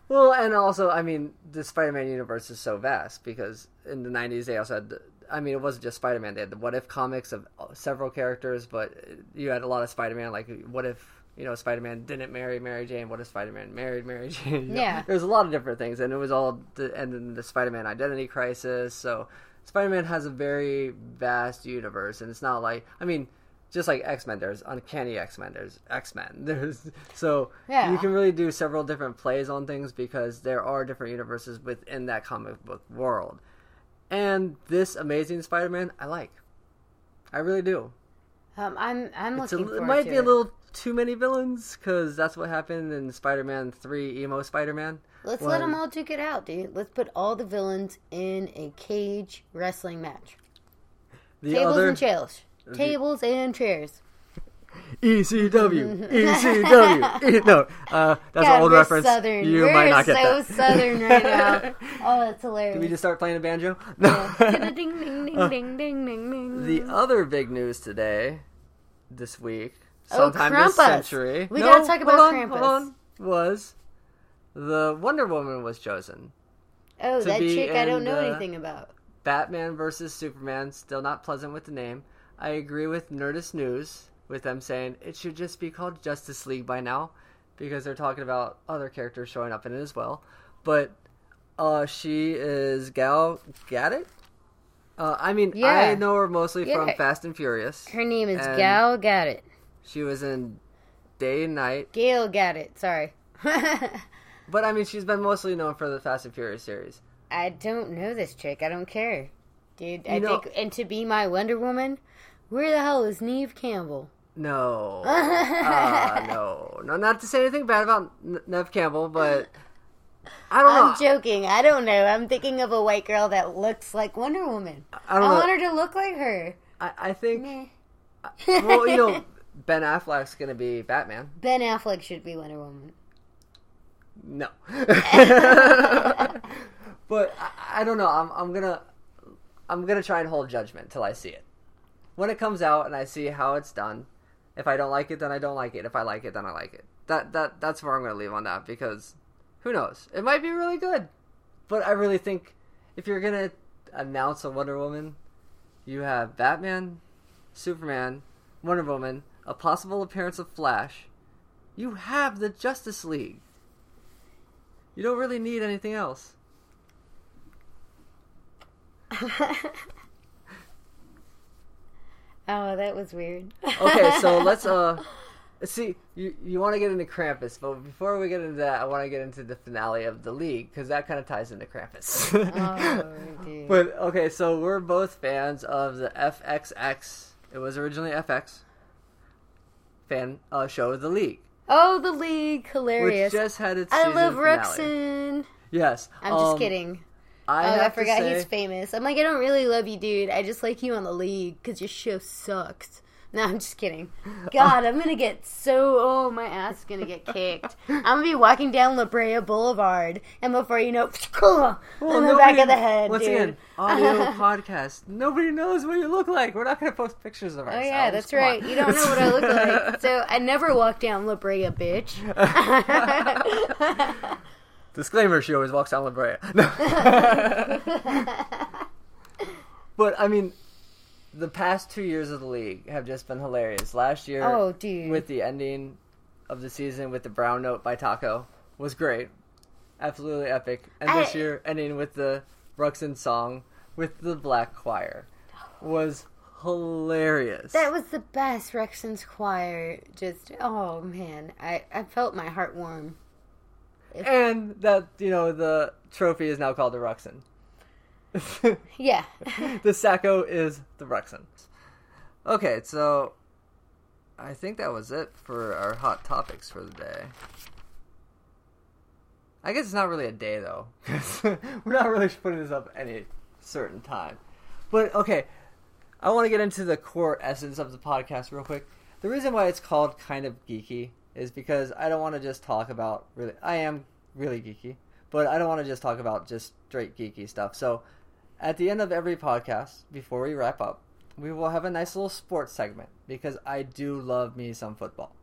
Well, and also, I mean, the Spider-Man universe is so vast because in the '90s they also had. The, I mean, it wasn't just Spider-Man. They had the What If comics of uh, several characters, but you had a lot of Spider-Man. Like, what if you know Spider-Man didn't marry Mary Jane? What if Spider-Man married Mary Jane? You know, Yeah. there's a lot of different things, and it was all the, and then the Spider-Man identity crisis. So Spider-Man has a very vast universe, and it's not like I mean. Just like X Men, there's Uncanny X Men, there's X Men, there's so Yeah. you can really do several different plays on things because there are different universes within that comic book world. And this Amazing Spider-Man, I like. I really do. Um, I'm I'm It's a, looking it might be a little too many villains because that's what happened in Spider-Man Three: Emo Spider-Man. Let's let them all duke it out, dude. Let's put all the villains in a cage wrestling match. The Tables other, and chairs. Tables and chairs. ECW, ECW. E- no, uh, that's God, an old reference. Southern. You we're might not get so that. southern right now. Oh, that's hilarious. Did we just start playing a banjo? No. ding, ding, ding, ding, ding, ding, ding. the other big news today, this week, Oh, sometime this Krampus. century. We no, gotta talk about hold on, Krampus. hold on, was the Wonder Woman was chosen. oh, that chick I don't know anything about. Batman versus Superman, still not pleasant with the name. I agree with Nerdist News with them saying it should just be called Justice League by now because they're talking about other characters showing up in it as well. But uh, she is Gal Gadot. Uh, I mean, Yeah. I know her mostly from Fast and Furious. Her name is And- Gal Gadot. She was in Day and Night, Gail got it. Sorry. but I mean, she's been mostly known for the Fast and Furious series. I don't know this chick. I don't care, dude. I think, and to be my Wonder Woman, where the hell is Neve Campbell? No, uh, no, no. Not to say anything bad about N- Neve Campbell, but I don't know. I'm know. joking. I don't know. I'm thinking of a white girl that looks like Wonder Woman. I I, don't know. want her to look like her. I, I think, Meh. well, you know, Ben Affleck's gonna be Batman. Ben Affleck should be Wonder Woman. No, but I, I don't know. I'm, I'm gonna, I'm gonna try and hold judgment till I see it. When it comes out and I see how it's done, if I don't like it, then I don't like it. If I like it, then I like it. That that that's where I'm gonna leave on that because who knows? It might be really good, but I really think if you're gonna announce a Wonder Woman, you have Batman, Superman, Wonder Woman, a possible appearance of Flash. You have the Justice League. You don't really need anything else. Oh, that was weird. Okay, so let's uh see. You you want to get into Krampus, but before we get into that, I want to get into the finale of the league because that kind of ties into Krampus. Oh, dude. but okay, so we're both fans of the FXX. It was originally FX fan uh, show, of The League, oh, the league, hilarious. which just had its I love. Ruxin. Yes, I'm just um, kidding. I oh, I forgot say- he's famous. I'm like, I don't really love you, dude. I just like you on the league because your show sucks. No, I'm just kidding. God, I'm gonna get so. Oh, my ass is gonna get kicked. I'm gonna be walking down La Brea Boulevard, and before you know, Well, in the nobody- back of the head, Once dude. again, audio podcast. Nobody knows what you look like. We're not going to post pictures of ourselves. Oh yeah, that's Come right. on. You don't know what I look like, so I never walk down La Brea, bitch. Disclaimer: She always walks down La Brea. No. but I mean, the past two years of the league have just been hilarious. Last year, Oh, dude. with the ending of the season with the brown note by Taco was great, absolutely epic. And this year, ending with the Ruxin song with the Black Choir was hilarious. That was the best. Ruxin's choir. Just oh man, I I felt my heart warm. and that you know the trophy is now called the Ruxin. Yeah. the Sacco is the Ruxin. Okay, so I think that was it for our hot topics for the day. I guess it's not really a day though, 'cause we're not really putting this up any certain time. But okay, I want to get into the core essence of the podcast real quick. The reason why it's called kind of geeky is because I don't want to just talk about really. I am really geeky, but I don't want to just talk about just straight geeky stuff. So at the end of every podcast, before we wrap up, we will have a nice little sports segment because I do love me some football,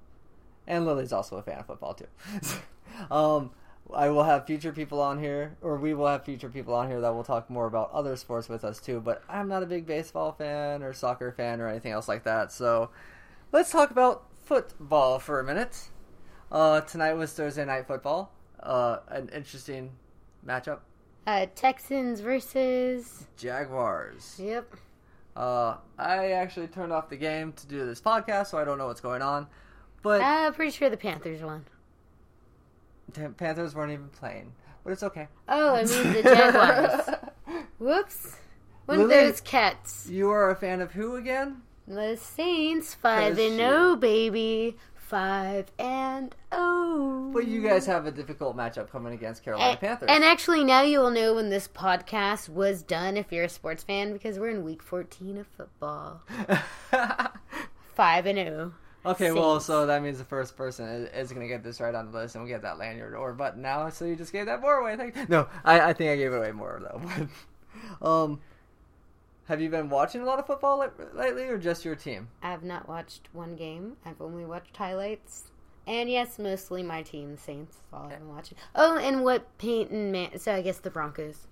and Lillie's also a fan of football too. um, I will have future people on here, or we will have future people on here that will talk more about other sports with us too. But I'm not a big baseball fan or soccer fan or anything else like that. So let's talk about football for a minute. Uh, tonight was Thursday night football. Uh, an interesting matchup. Uh, Texans versus. Jaguars. Yep. Uh, I actually turned off the game to do this podcast, so I don't know what's going on. But Uh, pretty sure the Panthers won. Pan- Panthers weren't even playing. But it's okay. Oh, I mean the Jaguars. Whoops. One of those cats. you are a fan of who again? The Saints five and you- oh baby, five and oh. But you guys have a difficult matchup coming against Carolina And, Panthers. and actually, now you will know when this podcast was done if you're a sports fan because we're in week 14 of football. Five and oh. Okay, well, so that means the first person is, is going to get this right on the list, and we'll get that lanyard or button now. So you just gave that more away. Thank No, I, I think I gave it away more though. um, have you been watching a lot of football li- lately, or just your team? I've not watched one game. I've only watched highlights. And yes, mostly my team, Saints. All I've been watching. Oh, and what Peyton Man. So I guess the Broncos.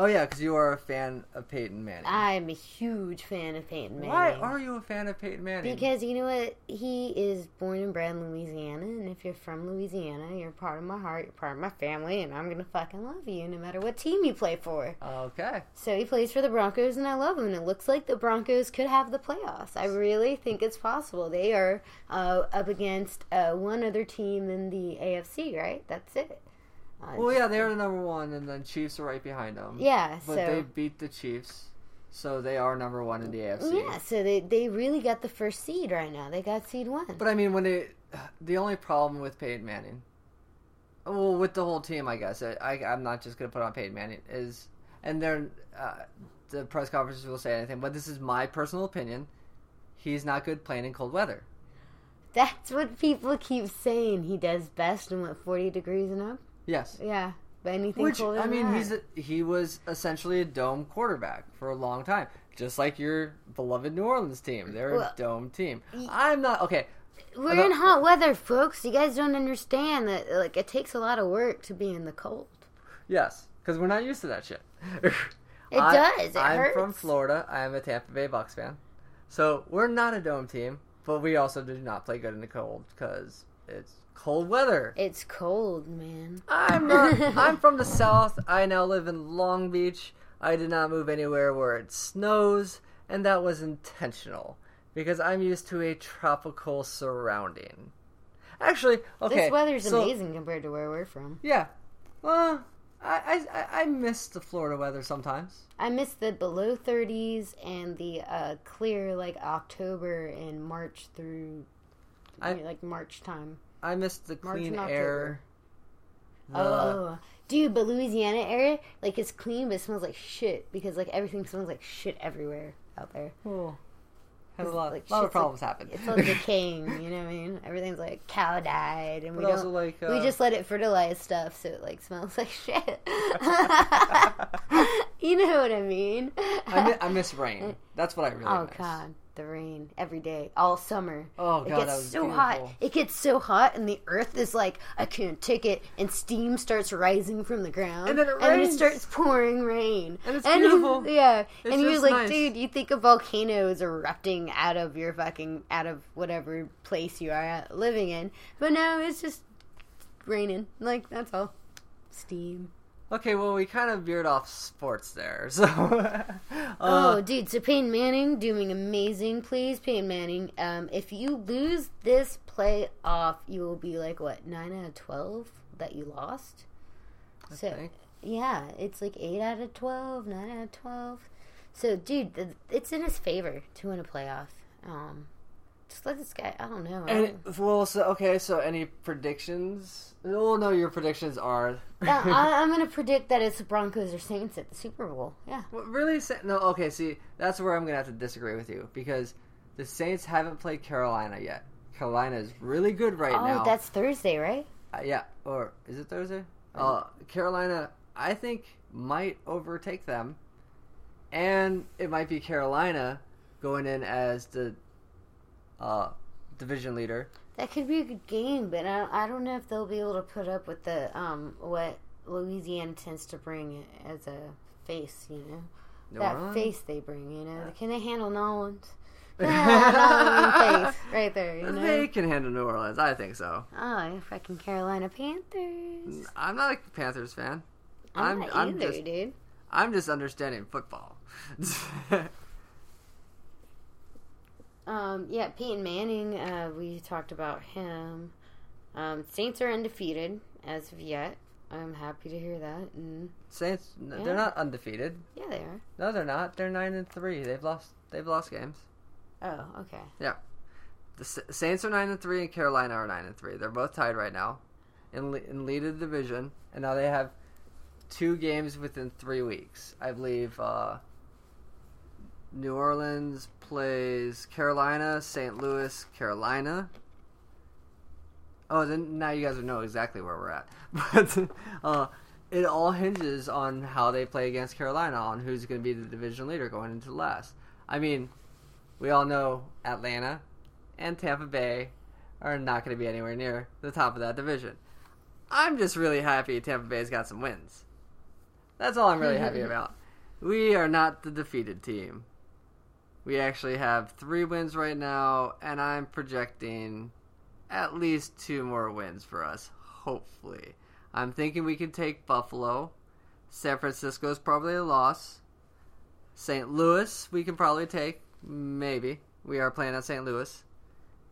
Oh yeah, because you are a fan of Peyton Manning. I'm a huge fan of Peyton Manning. Why are you a fan of Peyton Manning? Because you know what? He is born and bred in Louisiana, and if you're from Louisiana, you're part of my heart, you're part of my family, and I'm gonna fucking love you no matter what team you play for. okay. So he plays for the Broncos, and I love him. And it looks like the Broncos could have the playoffs. I really think it's possible. They are uh, up against uh, one other team in the AFC, right? That's it. Well, yeah, they're the number one, and then Chiefs are right behind them. yeah. but so they beat the Chiefs, so they are number one in the AFC. yeah, so they they really got the first seed right now. They got seed one. But I mean, when they, the only problem with Peyton Manning, well, with the whole team, I guess I, I I'm not just gonna put on Peyton Manning is, and they're uh, the press conferences will say anything, but this is my personal opinion. He's not good playing in cold weather. That's what people keep saying. He does best in what forty degrees and up. Yes, Yeah, but anything which I mean, that. he's a, he was essentially a dome quarterback for a long time, just like your beloved New Orleans team. They're Well, a dome team. I'm not okay. We're in hot weather, folks. You guys don't understand that. Like, it takes a lot of work to be in the cold. Yes, because we're not used to that shit. It I- does. It I'm hurts. from Florida. I am a Tampa Bay Bucks fan. So we're not a dome team, but we also do not play good in the cold because it's cold weather. It's cold, man. I'm not. I'm from the South. I now live in Long Beach. I did not move anywhere where it snows, and that was intentional because I'm used to a tropical surrounding. Actually, okay. this weather's so- amazing compared to where we're from. Yeah. Well, I, I I miss the Florida weather sometimes. I miss the below 30s and the uh, clear, like October and March through, I- like March time. I missed the March clean air. The- oh, dude, but Louisiana area, like it's clean, but it smells like shit because like everything smells like shit everywhere out there. Oh, Has a lot, like lot of problems happen. It's all decaying, you know what I mean? Everything's like cow died, and we but don't. like uh, we just let it fertilize stuff, so it like smells like shit. you know what I mean? I, mi- I miss rain. That's what I really oh miss. god, the rain every day, all summer. Oh god, it gets so hot. It gets so hot, and the earth is like, I can't take it, and steam starts rising from the ground, And then it and then it starts pouring rain, And it's beautiful. Yeah, It's and you're like, nice. dude, you think a volcano is erupting out of your fucking out of whatever place you are uh, living in, but no, it's just raining. Like that's all. Steam. Okay, well we kind of veered off sports there, so. uh, oh, dude! So Peyton Manning doing amazing. Please, Peyton Manning. Um, if you lose this playoff, you will be like what nine out of twelve that you lost. I so think. yeah, it's like eight out of 12, 9 out of twelve. So, dude, it's in his favor to win a playoff. Um, just let this guy. I don't know. I And, don't- well, so okay, so any predictions? Oh no, your predictions are. Yeah, I, I'm gonna predict that it's the Broncos or Saints at the Super Bowl. Yeah. What really? Sa- No, okay. See, that's where I'm gonna have to disagree with you because the Saints haven't played Carolina yet. Carolina is really good right now. oh, now. that's Thursday, right? Uh, yeah, or is it Thursday? Uh, Carolina, I think might overtake them, and it might be Carolina going in as the uh, division leader. That could be a good game, but I, I don't know if they'll be able to put up with the um what Louisiana tends to bring as a face. You know, New that Orleans? face they bring. You know, can they handle New Orleans? face right there. You know. They can handle New Orleans. I think so. Oh, fucking Carolina Panthers. I'm not a Panthers fan. I'm, I'm- not I'm either, just- dude. I'm just understanding football. Um, yeah, Peyton Manning. Uh, we talked about him. Um, Saints are undefeated as of yet. I'm happy to hear that. And Saints, n Yeah. they're not undefeated. yeah, they are. No, they're not. They're nine and three. They've lost. They've lost games. Oh, okay. Yeah, the Sa- Saints are nine and three, and Carolina are nine and three. They're both tied right now, in le- in lead of the division, and now they have two games within three weeks. I believe uh, New Orleans plays Carolina, St. Louis, Carolina. Oh, then now you guys know exactly where we're at. But uh, it all hinges on how they play against Carolina, on who's going to be the division leader going into last. I mean, we all know Atlanta and Tampa Bay are not going to be anywhere near the top of that division. I'm just really happy Tampa Bay's got some wins. That's all I'm really happy about. We are not the defeated team. We actually have three wins right now, and I'm projecting at least two more wins for us, hopefully. I'm thinking we can take Buffalo. San Francisco is probably a loss. St. Louis, we can probably take. Maybe. We are playing at St. Louis.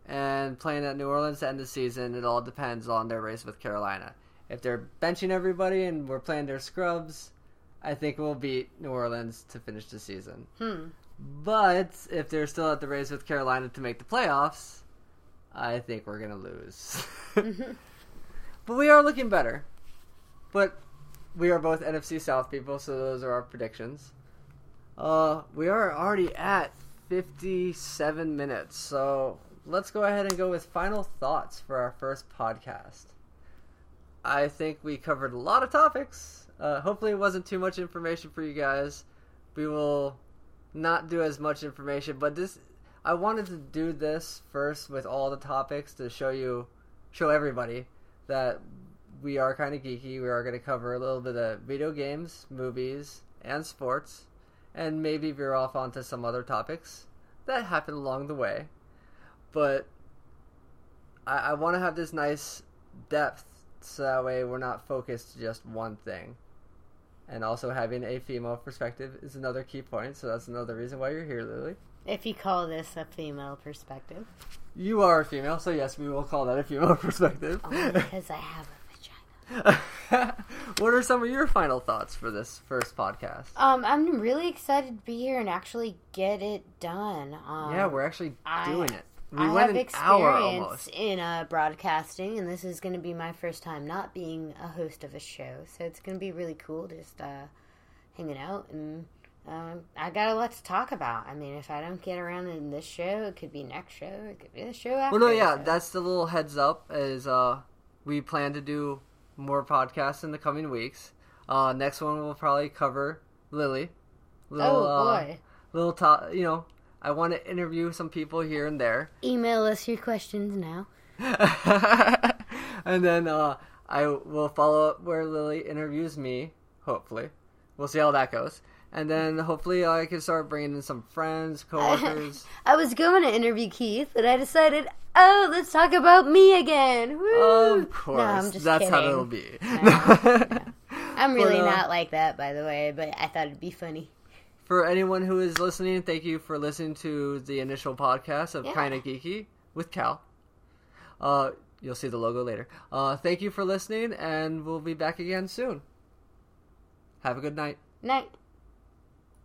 And playing at New Orleans to end the season, it all depends on their race with Carolina. If they're benching everybody and we're playing their scrubs, I think we'll beat New Orleans to finish the season. Hmm. But if they're still at the race with Carolina to make the playoffs, I think we're going to lose. but we are looking better. But we are both NFC South people, so those are our predictions. Uh, we are already at 57 minutes, so let's go ahead and go with final thoughts for our first podcast. I think we covered a lot of topics. Uh, hopefully, it wasn't too much information for you guys. We will not do as much information, but this I wanted to do this first with all the topics to show you, show everybody that we are kind of geeky. We are going to cover a little bit of video games, movies, and sports, and maybe veer off onto some other topics that happen along the way. But I, I want to have this nice depth so that way we're not focused to just one thing. And also having a female perspective is another key point, so that's another reason why you're here, Lillie. If you call this a female perspective. You are a female, so yes, we will call that a female perspective. Only because I have a vagina. what are some of your final thoughts for this first podcast? Um, I'm really excited to be here and actually get it done. Um, yeah, we're actually I- doing it. We I went have experience in uh, broadcasting, and this is going to be my first time not being a host of a show. So it's going to be really cool just uh, hanging out. And um, I got a lot to talk about. I mean, if I don't get around in this show, it could be next show. It could be the show after. Well, no, yeah, that's the little heads up. Is uh, we plan to do more podcasts in the coming weeks. Uh, next one will probably cover Lillie. Little, Oh, uh, boy. little top. You know, I want to interview some people here and there, Email us your questions now. and then uh, I will follow up where Lillie interviews me. Hopefully, we'll see how that goes. And then hopefully I can start bringing in some friends, coworkers. I was going to interview Keith, but I decided, oh, let's talk about me again. Woo! of course, No, I'm just that's how it'll be. I'm really But, uh, not like that, by the way, but I thought it'd be funny. For anyone who is listening, thank you for listening to the initial podcast of Yeah. Kinda Geeky with Cal. Uh, you'll see the logo later. Uh, thank you for listening, and we'll be back again soon. Have a good night. Night.